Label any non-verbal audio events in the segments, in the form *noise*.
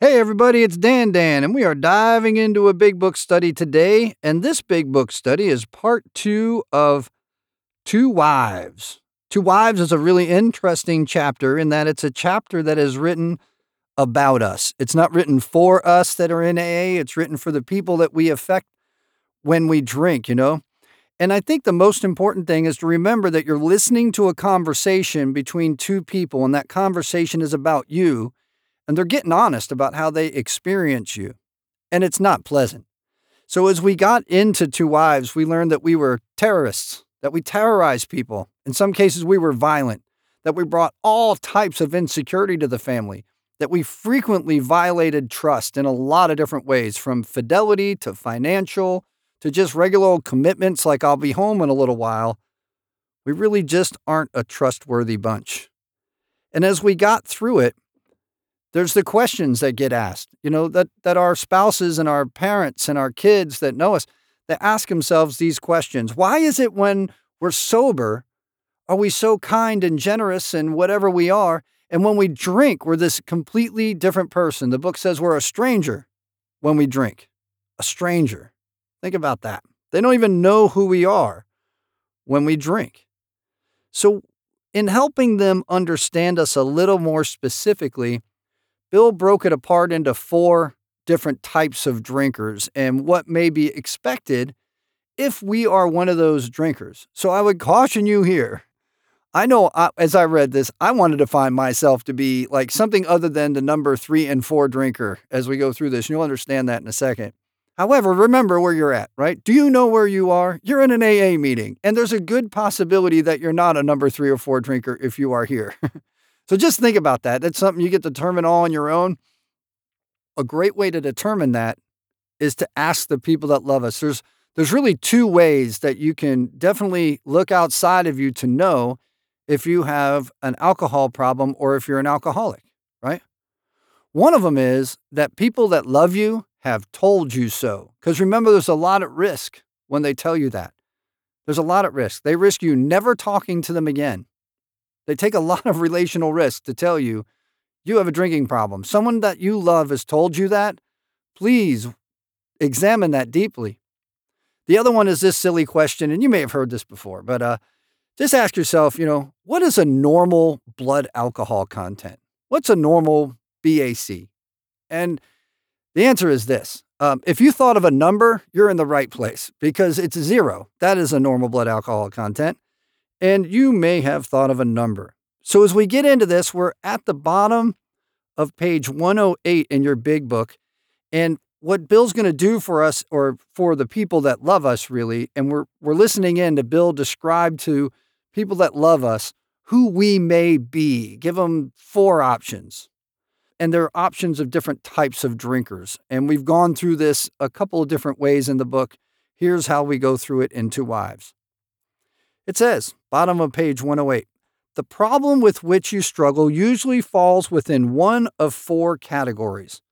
Hey, everybody, it's Dan Dan, and we are diving into a big book study today. And this big book study is part two of Two Wives. Two Wives is a really interesting chapter in that it's a chapter that is written about us. It's not written for us that are in AA, it's written for the people that we affect when we drink, you know? And I think the most important thing is to remember that you're listening to a conversation between two people, and that conversation is about you and they're getting honest about how they experience you. And it's not pleasant. So, as we got into Two Wives, we learned that we were terrorists, that we terrorized people. In some cases, we were violent, that we brought all types of insecurity to the family, that we frequently violated trust in a lot of different ways, from fidelity to financial to just regular old commitments like I'll be home in a little while. We really just aren't a trustworthy bunch. And as we got through it, there's the questions that get asked, you know, that, that our spouses and our parents and our kids that know us, that ask themselves these questions. Why is it when we're sober, are we so kind and generous and whatever we are? And when we drink, we're this completely different person. The book says we're a stranger when we drink. A stranger. Think about that. They don't even know who we are when we drink. So, in helping them understand us a little more specifically, Bill broke it apart into four different types of drinkers and what may be expected if we are one of those drinkers. So I would caution you here. I know I, as I read this, I wanted to find myself to be like something other than the number three and four drinker as we go through this. You'll understand that in a second. However, remember where you're at, right? Do you know where you are? You're in an AA meeting, and there's a good possibility that you're not a number three or four drinker if you are here. *laughs* So just think about that. That's something you get to determine all on your own. A great way to determine that is to ask the people that love us. There's there's really two ways that you can definitely look outside of you to know if you have an alcohol problem or if you're an alcoholic, right? One of them is that people that love you have told you so. Because remember, there's a lot at risk when they tell you that. There's a lot at risk. They risk you never talking to them again. They take a *laughs* lot of relational risk to tell you you have a drinking problem. Someone that you love has told you that. Please examine that deeply. The other one is this silly question, and you may have heard this before, but uh, just ask yourself, you know, what is a normal blood alcohol content? What's a normal BAC? And the answer is this. Um, if you thought of a number, you're in the right place because it's zero. That is a normal blood alcohol content and you may have thought of a number. So as we get into this, we're at the bottom of page 108 in your big book. And what Bill's going to do for us, or for the people that love us, really, and we're, we're listening in to Bill describe to people that love us who we may be. Give them four options. And there are options of different types of drinkers. And we've gone through this a couple of different ways in the book. Here's how we go through it in Two Wives. It says, bottom of page 108, the problem with which you struggle usually falls within one of four categories.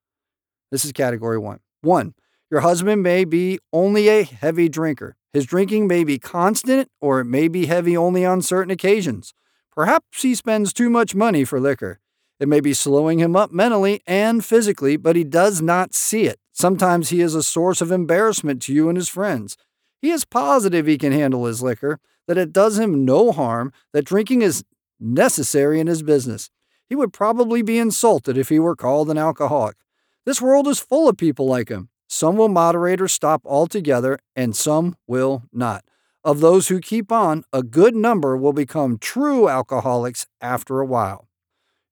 This is category one. One, your husband may be only a heavy drinker. His drinking may be constant or it may be heavy only on certain occasions. Perhaps he spends too much money for liquor. It may be slowing him up mentally and physically, but he does not see it. Sometimes he is a source of embarrassment to you and his friends. He is positive he can handle his liquor, that it does him no harm, that drinking is necessary in his business. He would probably be insulted if he were called an alcoholic. This world is full of people like him. Some will moderate or stop altogether, and some will not. Of those who keep on, a good number will become true alcoholics after a while.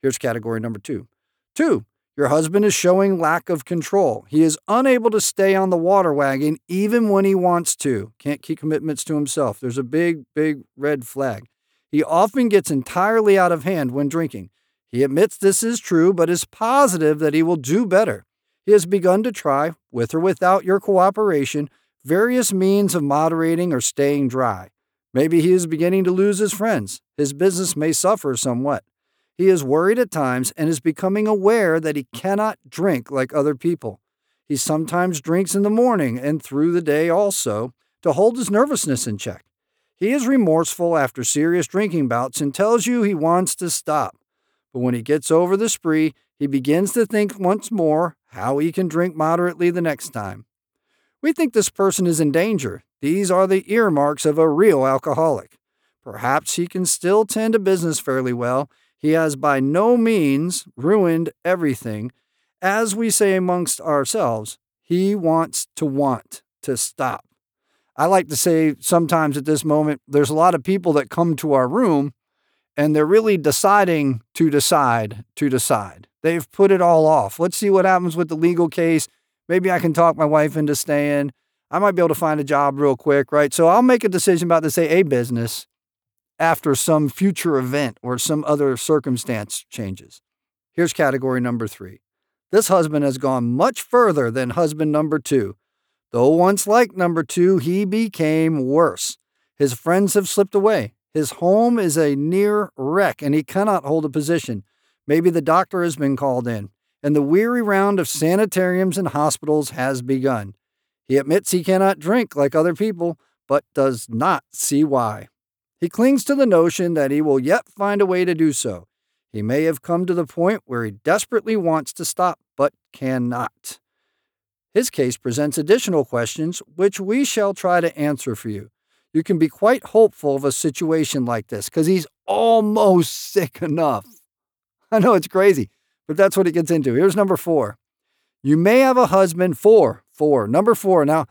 Here's category number two. Two, your husband is showing lack of control. He is unable to stay on the water wagon even when he wants to. Can't keep commitments to himself. There's a big, big red flag. He often gets entirely out of hand when drinking. He admits this is true, but is positive that he will do better. He has begun to try, with or without your cooperation, various means of moderating or staying dry. Maybe he is beginning to lose his friends. His business may suffer somewhat. He is worried at times and is becoming aware that he cannot drink like other people. He sometimes drinks in the morning and through the day also to hold his nervousness in check. He is remorseful after serious drinking bouts and tells you he wants to stop. But when he gets over the spree, he begins to think once more how he can drink moderately the next time. We think this person is in danger. These are the earmarks of a real alcoholic. Perhaps he can still tend to business fairly well. He has by no means ruined everything. As we say amongst ourselves, he wants to want to stop. I like to say sometimes at this moment, there's a lot of people that come to our room and they're really deciding to decide to decide. They've put it all off. Let's see what happens with the legal case. Maybe I can talk my wife into staying. I might be able to find a job real quick, right? So I'll make a decision about this AA business after some future event or some other circumstance changes. Here's category number three. This husband has gone much further than husband number two. Though once like number two, he became worse. His friends have slipped away. His home is a near wreck and he cannot hold a position. Maybe the doctor has been called in, and the weary round of sanitariums and hospitals has begun. He admits he cannot drink like other people, but does not see why. He clings to the notion that he will yet find a way to do so. He may have come to the point where he desperately wants to stop, but cannot. His case presents additional questions, which we shall try to answer for you. You can be quite hopeful of a situation like this because he's almost *laughs* sick enough. I know it's crazy, but that's what it gets into. Here's number four. You may have a husband, four, four, number four. Now,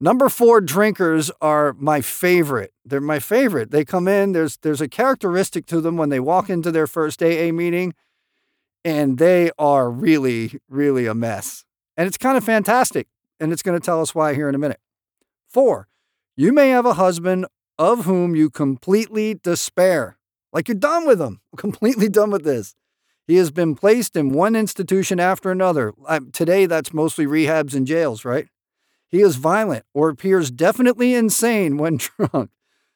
number four drinkers are my favorite. They're my favorite. They come in, there's there's a characteristic to them when they walk into their first AA meeting, and they are really, really a mess. And it's kind of fantastic. And it's going to tell us why here in a minute. Four, you may have a husband of whom you completely despair. Like you're done with him, *laughs* completely done with this. He has been placed in one institution after another. Today, that's mostly rehabs and jails, right? He is violent or appears definitely insane when *laughs* drunk.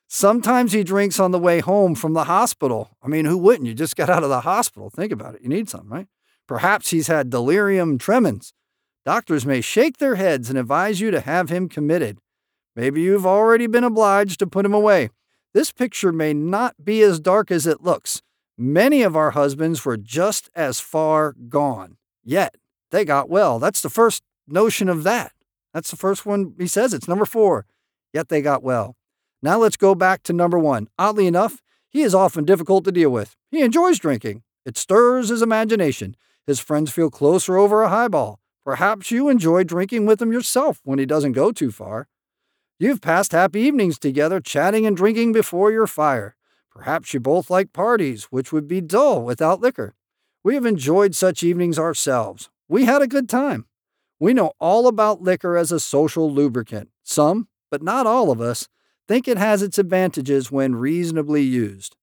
Sometimes he drinks on the way home from the hospital. I mean, who wouldn't? You just got out of the hospital. Think about it. You need something, right? Perhaps he's had delirium tremens. Doctors may shake their heads and advise you to have him committed. Maybe you've already been obliged to put him away. This picture may not be as dark as it looks. Many of our husbands were just as far gone, yet they got well. That's the first notion of that. That's the first one he says. It's number four, yet they got well. Now let's go back to number one. Oddly enough, he is often difficult to deal with. He enjoys drinking, it stirs his imagination. His friends feel closer over a highball. Perhaps you enjoy drinking with him yourself when he doesn't go too far. You've passed happy evenings together, chatting and drinking before your fire. Perhaps you both like parties, which would be dull without liquor. We have enjoyed such evenings ourselves. We had a good time. We know all about liquor as a social lubricant. Some, but not all of us, think it has its advantages when reasonably used.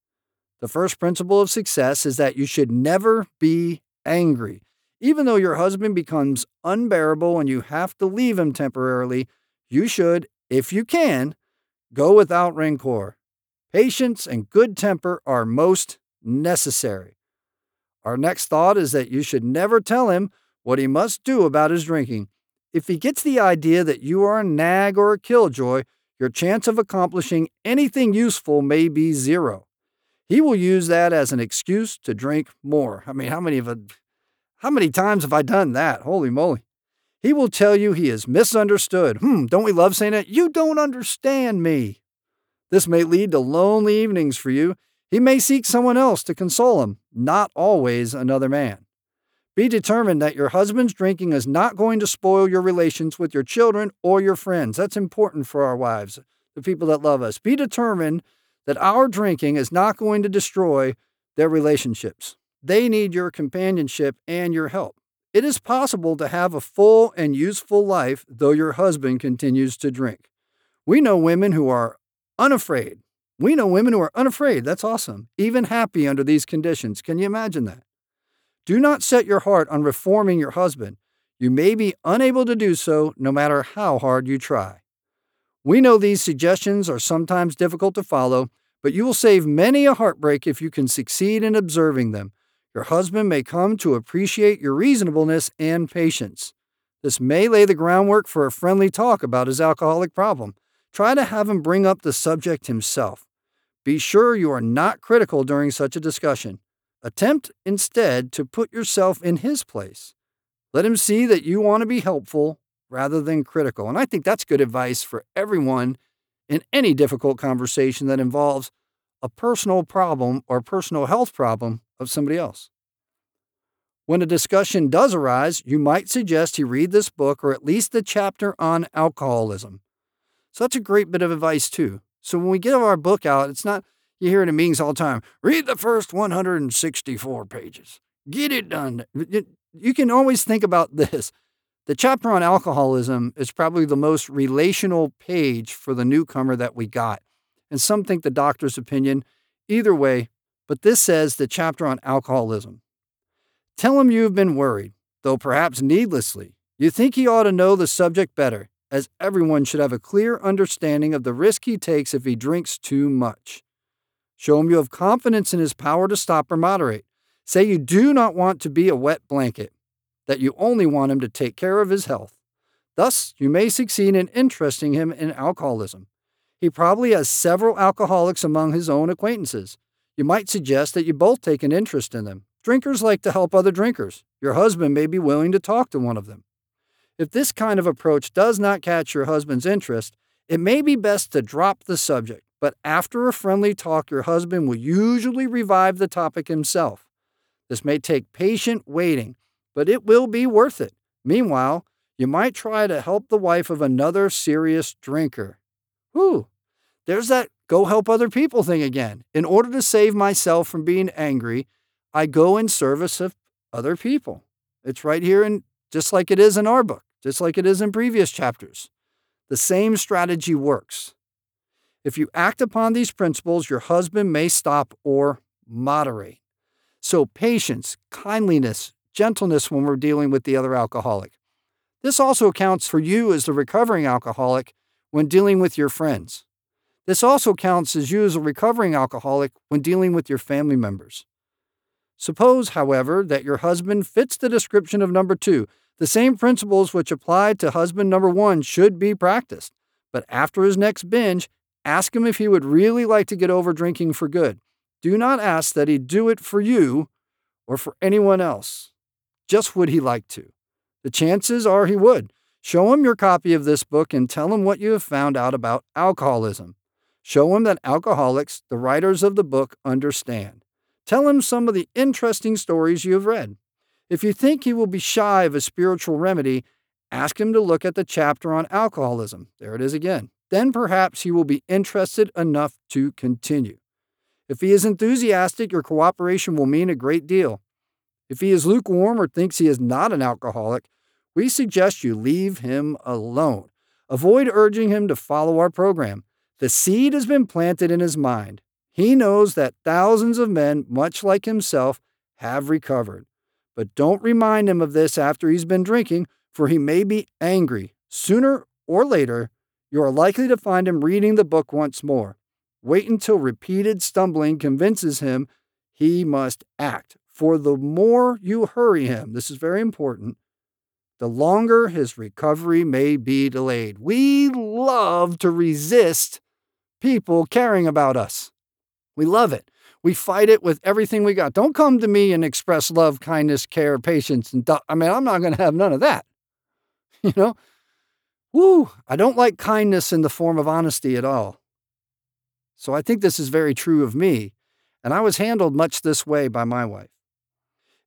The first principle of success is that you should never be angry. Even though your husband becomes unbearable and you have to leave him temporarily, you should, if you can, go without rancor. Patience and good temper are most necessary. Our next thought is that you should never tell him what he must do about his drinking. If he gets the idea that you are a nag or a killjoy, your chance of accomplishing anything useful may be zero. He will use that as an excuse to drink more. I mean, how many of a, how many times have I done that? Holy moly. He will tell you he is misunderstood. Hmm, don't we love saying that? You don't understand me. This may lead to lonely evenings for you. He may seek someone else to console him, not always another man. Be determined that your husband's drinking is not going to spoil your relations with your children or your friends. That's important for our wives, the people that love us. Be determined that our drinking is not going to destroy their relationships. They need your companionship and your help. It is possible to have a full and useful life though your husband continues to drink. We know women who are unafraid. We know women who are unafraid. That's awesome. Even happy under these conditions. Can you imagine that? Do not set your heart on reforming your husband. You may be unable to do so no matter how hard you try. We know these suggestions are sometimes difficult to follow, but you will save many a heartbreak if you can succeed in observing them. Your husband may come to appreciate your reasonableness and patience. This may lay the groundwork for a friendly talk about his alcoholic problem. Try to have him bring up the subject himself. Be sure you are not critical during such a discussion. Attempt instead to put yourself in his place. Let him see that you want to be helpful rather than critical. And I think that's good advice for everyone in any difficult conversation that involves a personal problem or personal health problem of somebody else. When a discussion does arise, you might suggest he read this book or at least the chapter on alcoholism. So that's a great bit of advice, too. So when we get our book out, it's not, you hear it in meetings all the time read the first 164 pages, get it done. You can always think about this. The chapter on alcoholism is probably the most relational page for the newcomer that we got. And some think the doctor's opinion. Either way, but this says the chapter on alcoholism. Tell him you have been worried, though perhaps needlessly. You think he ought to know the subject better, as everyone should have a clear understanding of the risk he takes if he drinks too much. Show him you have confidence in his power to stop or moderate. Say you do not want to be a wet blanket, that you only want him to take care of his health. Thus, you may succeed in interesting him in alcoholism. He probably has several alcoholics among his own acquaintances. You might suggest that you both take an interest in them. Drinkers like to help other drinkers. Your husband may be willing to talk to one of them. If this kind of approach does not catch your husband's interest, it may be best to drop the subject, but after a friendly talk, your husband will usually revive the topic himself. This may take patient waiting, but it will be worth it. Meanwhile, you might try to help the wife of another serious drinker. Whew, there's that go help other people thing again. In order to save myself from being angry, I go in service of other people. It's right here in just like it is in our book, just like it is in previous chapters. The same strategy works. If you act upon these principles, your husband may stop or moderate. So, patience, kindliness, gentleness when we're dealing with the other alcoholic. This also counts for you as the recovering alcoholic when dealing with your friends. This also counts as you as a recovering alcoholic when dealing with your family members. Suppose, however, that your husband fits the description of number two. The same principles which apply to husband number one should be practiced. But after his next binge, ask him if he would really like to get over drinking for good. Do not ask that he do it for you or for anyone else. Just would he like to? The chances are he would. Show him your copy of this book and tell him what you have found out about alcoholism. Show him that alcoholics, the writers of the book, understand. Tell him some of the interesting stories you have read. If you think he will be shy of a spiritual remedy, ask him to look at the chapter on alcoholism. There it is again. Then perhaps he will be interested enough to continue. If he is enthusiastic, your cooperation will mean a great deal. If he is lukewarm or thinks he is not an alcoholic, we suggest you leave him alone. Avoid urging him to follow our program. The seed has been planted in his mind. He knows that thousands of men, much like himself, have recovered. But don't remind him of this after he's been drinking, for he may be angry. Sooner or later, you are likely to find him reading the book once more. Wait until repeated stumbling convinces him he must act. For the more you hurry him, this is very important, the longer his recovery may be delayed. We love to resist people caring about us. We love it. We fight it with everything we got. Don't come to me and express love, kindness, care, patience, and I mean, I'm not going to have none of that. *laughs* You know, woo, I don't like kindness in the form of honesty at all. So I think this is very true of me, and I was handled much this way by my wife.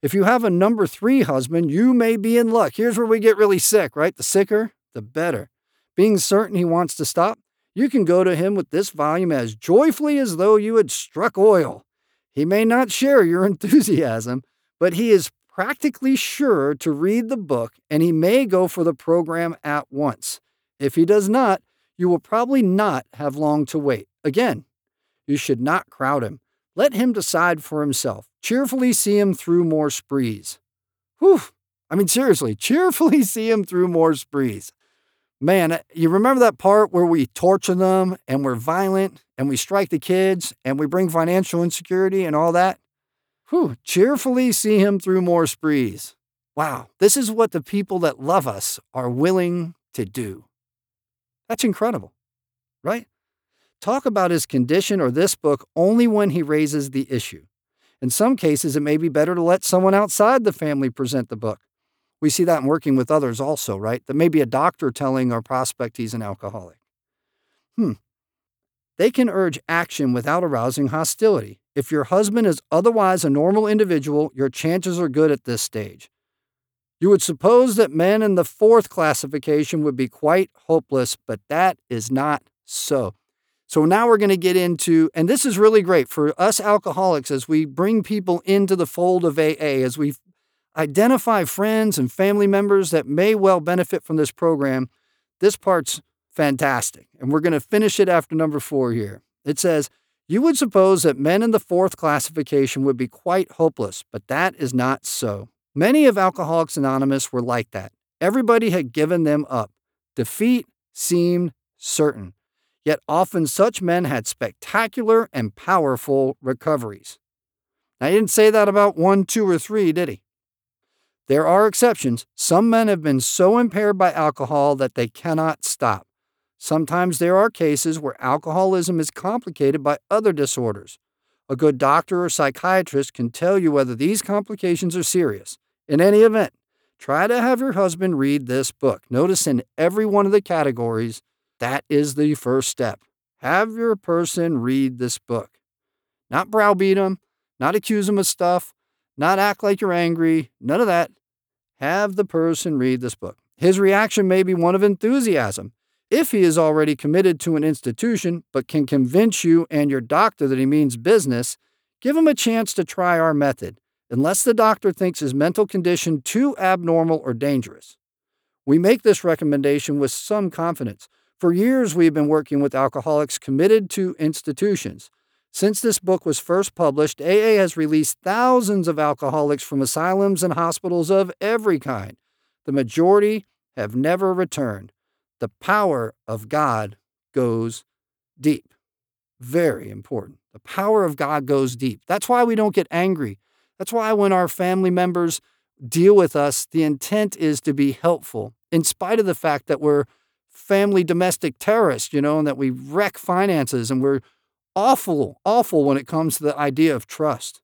If you have a number three husband, you may be in luck. Here's where we get really sick, right? The sicker, the better. Being certain he wants to stop, you can go to him with this volume as joyfully as though you had struck oil. He may not share your *laughs* enthusiasm, but he is practically sure to read the book and he may go for the program at once. If he does not, you will probably not have long to wait. Again, you should not crowd him. Let him decide for himself. Cheerfully see him through more sprees. Whew. I mean, seriously, *laughs* cheerfully see him through more sprees man, you remember that part where we torture them and we're violent and we strike the kids and we bring financial insecurity and all that? Whew, cheerfully see him through more sprees. Wow, this is what the people that love us are willing to do. That's incredible, right? Talk about his condition or this book only when he raises the issue. In some cases, it may be better to let someone outside the family present the book. We see that in working with others also, right? That may be a doctor telling our prospect he's an alcoholic. Hmm. They can urge action without arousing hostility. If your husband is otherwise a normal individual, your chances are good at this stage. You would suppose that men in the fourth classification would be quite hopeless, but that is not so. So now we're going to get into, and this is really great for us alcoholics as we bring people into the fold of AA, as we identify friends and family members that may well benefit from this program. This part's fantastic. And we're going to finish it after number four here. It says, You would suppose that men in the fourth classification would be quite hopeless, but that is not so. Many of Alcoholics Anonymous were like that. Everybody had given them up. Defeat seemed certain. Yet often such men had spectacular and powerful recoveries. Now, he didn't say that about one, two, or three, did he? There are exceptions. Some men have been so impaired by alcohol that they cannot stop. Sometimes there are cases where alcoholism is complicated by other disorders. A good doctor or psychiatrist can tell you whether these complications are serious. In any event, try to have your husband read this book. Notice in every one of the categories, that is the first step. Have your person read this book. Not browbeat them, not accuse them of stuff, not act like you're angry, none of that. Have the person read this book. His reaction may be one of enthusiasm. If he is already committed to an institution but can convince you and your doctor that he means business, give him a chance to try our method, unless the doctor thinks his mental condition too abnormal or dangerous. We make this recommendation with some confidence. For years, we've been working with alcoholics committed to institutions. Since this book was first published, AA has released thousands of alcoholics from asylums and hospitals of every kind. The majority have never returned. The power of God goes deep. Very important. The power of God goes deep. That's why we don't get angry. That's why when our family members deal with us, the intent is to be helpful, in spite of the fact that we're family domestic terrorists, you know, and that we wreck finances and we're awful, awful when it comes to the idea of trust.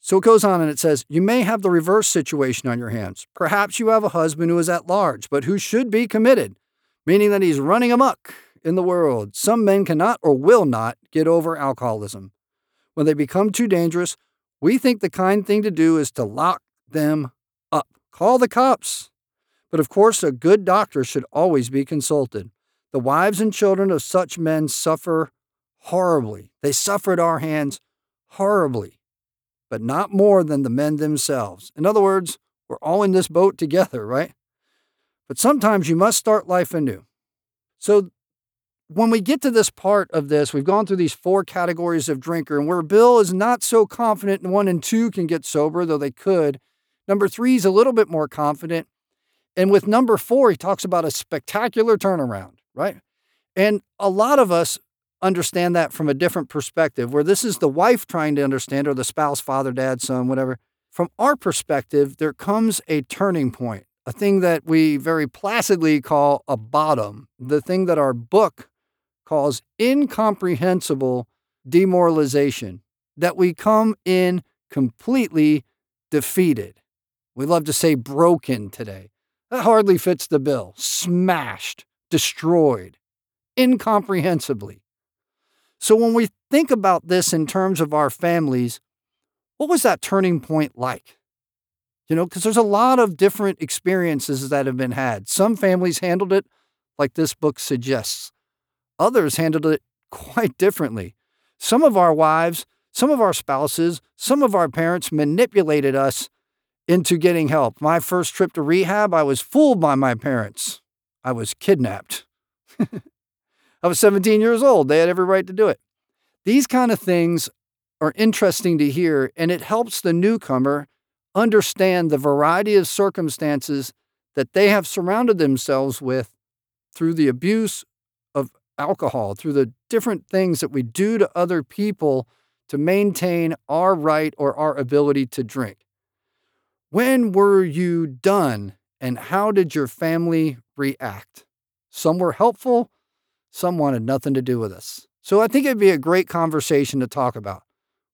So it goes on and it says, You may have the reverse situation on your hands. Perhaps you have a husband who is at large, but who should be committed meaning that he's running amuck in the world. Some men cannot or will not get over alcoholism. When they become too dangerous, we think the kind thing to do is to lock them up. Call the cops. But of course, a good doctor should always be consulted. The wives and children of such men suffer horribly. They suffer at our hands horribly, but not more than the men themselves. In other words, we're all in this boat together, right? But sometimes you must start life anew. So when we get to this part of this, we've gone through these four categories of drinker, and where Bill is not so confident in one and two can get sober, though they could. Number three is a little bit more confident. And with number four, he talks about a spectacular turnaround, right? And a lot of us understand that from a different perspective, where this is the wife trying to understand, or the spouse, father, dad, son, whatever. From our perspective, there comes a turning point a thing that we very placidly call a bottom, the thing that our book calls incomprehensible demoralization, that we come in completely defeated. We love to say broken today. That hardly fits the bill. Smashed, destroyed, incomprehensibly. So when we think about this in terms of our families, what was that turning point like? You know, because there's a lot of different experiences that have been had. Some families handled it like this book suggests, others handled it *laughs* quite differently. Some of our wives, some of our spouses, some of our parents manipulated us into getting help. My first trip to rehab, I was fooled by my parents. I was kidnapped. *laughs* I was 17 years old. They had every right to do it. These kind of things are interesting to hear, and it helps the newcomer understand the variety of circumstances that they have surrounded themselves with through the abuse of alcohol, through the different things that we do to other people to maintain our right or our ability to drink. When were you done and how did your family react? Some were helpful, some wanted nothing to do with us. So I think it'd be a great conversation to talk about.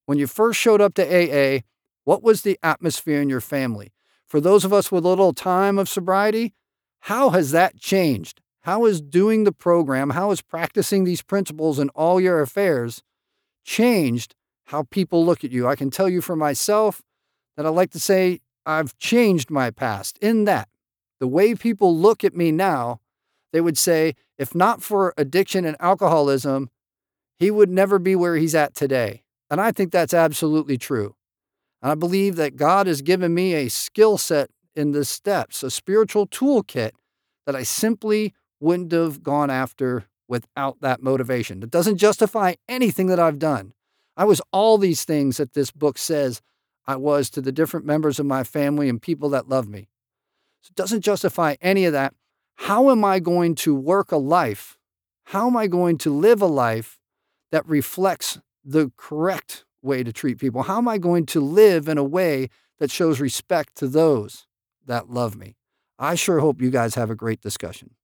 When you first showed up to AA, what was the atmosphere in your family? For those of us with a little time of sobriety, how has that changed? How is doing the program, how is practicing these principles in all your affairs changed how people look at you? I can tell you for myself that I like to say I've changed my past in that the way people look at me now, they would say, if not for addiction and alcoholism, he would never be where he's at today. And I think that's absolutely true. And I believe that God has given me a skill set in the steps, a spiritual toolkit that I simply wouldn't have gone after without that motivation. It doesn't justify anything that I've done. I was all these things that this book says I was to the different members of my family and people that love me. So it doesn't justify any of that. How am I going to work a life? How am I going to live a life that reflects the correct way to treat people? How am I going to live in a way that shows respect to those that love me? I sure hope you guys have a great discussion.